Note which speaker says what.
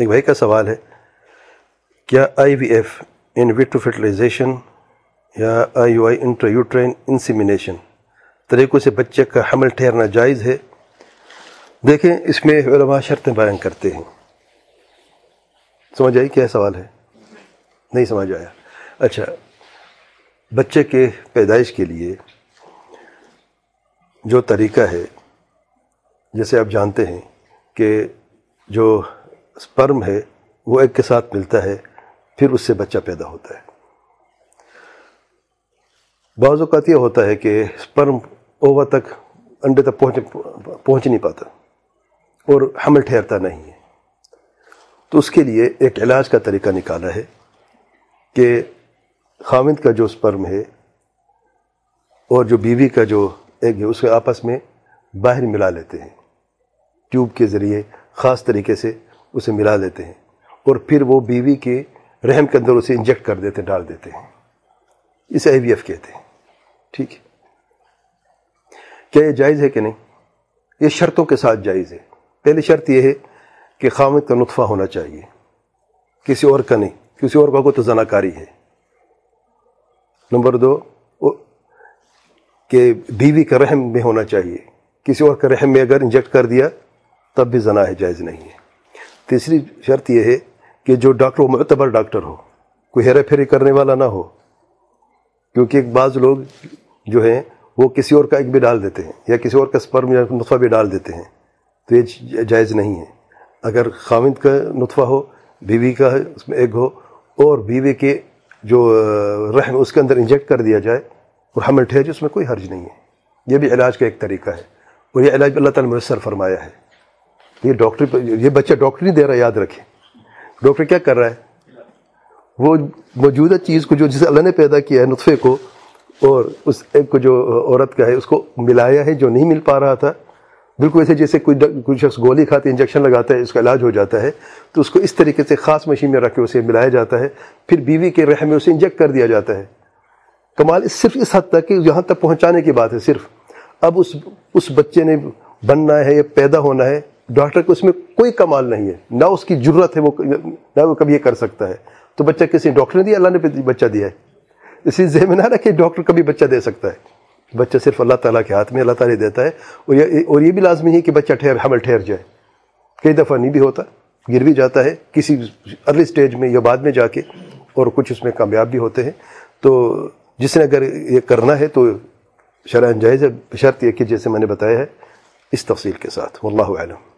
Speaker 1: ایک بھائی کا سوال ہے، کیا I V F in vitro fertilization یا I U I inter insemination طریقوں سے بچے کا حمل ٹھہرنا جائز ہے؟ دیکھیں، اس میں علماء شرطیں بیان کرتے ہیں۔ سمجھ آئی کیا سوال ہے؟ نہیں سمجھ آیا۔ اچھا بچے کے پیدائش کے لیے جو طریقہ ہے، جیسے آپ جانتے ہیں کہ جو سپرم ہے، وہ ایک کے ساتھ ملتا ہے، پھر اس سے بچہ پیدا ہوتا ہے۔ بعض اوقات یہ ہوتا ہے کہ سپرم اوور تک انڈے تک پہنچ پہنچ نہیں پاتا اور حمل ٹھہرتا نہیں ہے۔ تو اس کے لیے ایک علاج کا طریقہ نکالا ہے کہ خامد کا جو سپرم ہے اور جو بیوی کا جو ایک ہے، اس کے آپس میں باہر ملا لیتے ہیں۔ ٹیوب کے ذریعے خاص طریقے سے اسے ملا دیتے ہیں اور پھر وہ بیوی کے رحم کے اندر اسے انجیکٹ کر دیتے، ڈال دیتے ہیں۔ اسے آئی وی ایف کہتے ہیں۔ ٹھیک ہے۔ کیا یہ جائز ہے کہ نہیں؟ یہ شرطوں کے ساتھ جائز ہے۔ پہلی شرط یہ ہے کہ خامد کا نطفہ ہونا چاہیے۔ کسی اور کا نہیں۔ کسی اور کا کو تو زناکاری ہے۔ نمبر دو کہ بیوی کا رحم میں ہونا چاہیے۔ کسی اور کا رحم میں اگر انجیکٹ کر دیا، تب بھی زنا ہے، جائز نہیں ہے۔ تیسری شرط یہ ہے کہ جو ڈاکٹر معتبر ڈاکٹر ہو کوئی ہیرا پھیری کرنے والا نہ ہو، کیونکہ ایک بعض لوگ جو ہیں وہ کسی اور کا ایک بھی ڈال دیتے ہیں، یا کسی اور کا سپرم یا نطفہ بھی ڈال دیتے ہیں، تو یہ جائز نہیں ہے۔ اگر خامد کا نطفہ ہو، بیوی کا اس میں ایک ہو، اور بیوی کے جو رحم اس کے اندر انجیکٹ کر دیا جائے، اور حمل ٹھہر اس میں کوئی حرج نہیں ہے۔ یہ بھی علاج کا ایک طریقہ ہے، اور یہ علاج اللہ تعالیٰ میسر فرمایا ہے۔ یہ ڈاکٹر یہ بچہ ڈاکٹر نہیں دے رہا یاد رکھیں۔ ڈاکٹر کیا کر رہا ہے؟ وہ موجودہ چیز کو جو جسے اللہ نے پیدا کیا ہے، نطفے کو، اور اس ایک کو جو عورت کا ہے، اس کو ملایا ہے جو نہیں مل پا رہا تھا۔ بالکل ایسے جیسے کوئی کوئی شخص گولی کھاتے، انجیکشن لگاتا ہے، اس کا علاج ہو جاتا ہے، تو اس کو اس طریقے سے خاص مشین میں رکھ کے اسے ملایا جاتا ہے۔ پھر بیوی کے رحم میں اسے انجیکٹ کر دیا جاتا ہے۔ کمال صرف اس حد تک کہ یہاں تک پہنچانے کی بات ہے، صرف۔ اب اس اس بچے نے بننا ہے یا پیدا ہونا ہے ڈاکٹر کو اس میں کوئی کمال نہیں ہے۔ نہ اس کی ضرورت ہے وہ نہ وہ کبھی یہ کر سکتا ہے۔ تو بچہ کسی ڈاکٹر نے دیا؟ اللہ نے بچہ دیا ہے۔ اسی ذہن میں نہ رکھے ڈاکٹر کبھی بچہ دے سکتا ہے۔ بچہ صرف اللہ تعالیٰ کے ہاتھ میں اللہ تعالیٰ دیتا ہے اور یہ اور یہ بھی لازمی ہے کہ بچہ ٹھہر، حمل ٹھہر جائے۔ کئی دفعہ نہیں بھی ہوتا، گر بھی جاتا ہے کسی ارلی سٹیج میں یا بعد میں جا کے اور کچھ اس میں کامیاب بھی ہوتے ہیں۔ تو جس نے اگر یہ کرنا ہے تو شرح جائز ہے شرط یہ کہ جیسے میں نے بتایا ہے، اس تفصیل کے ساتھ۔ واللہ علم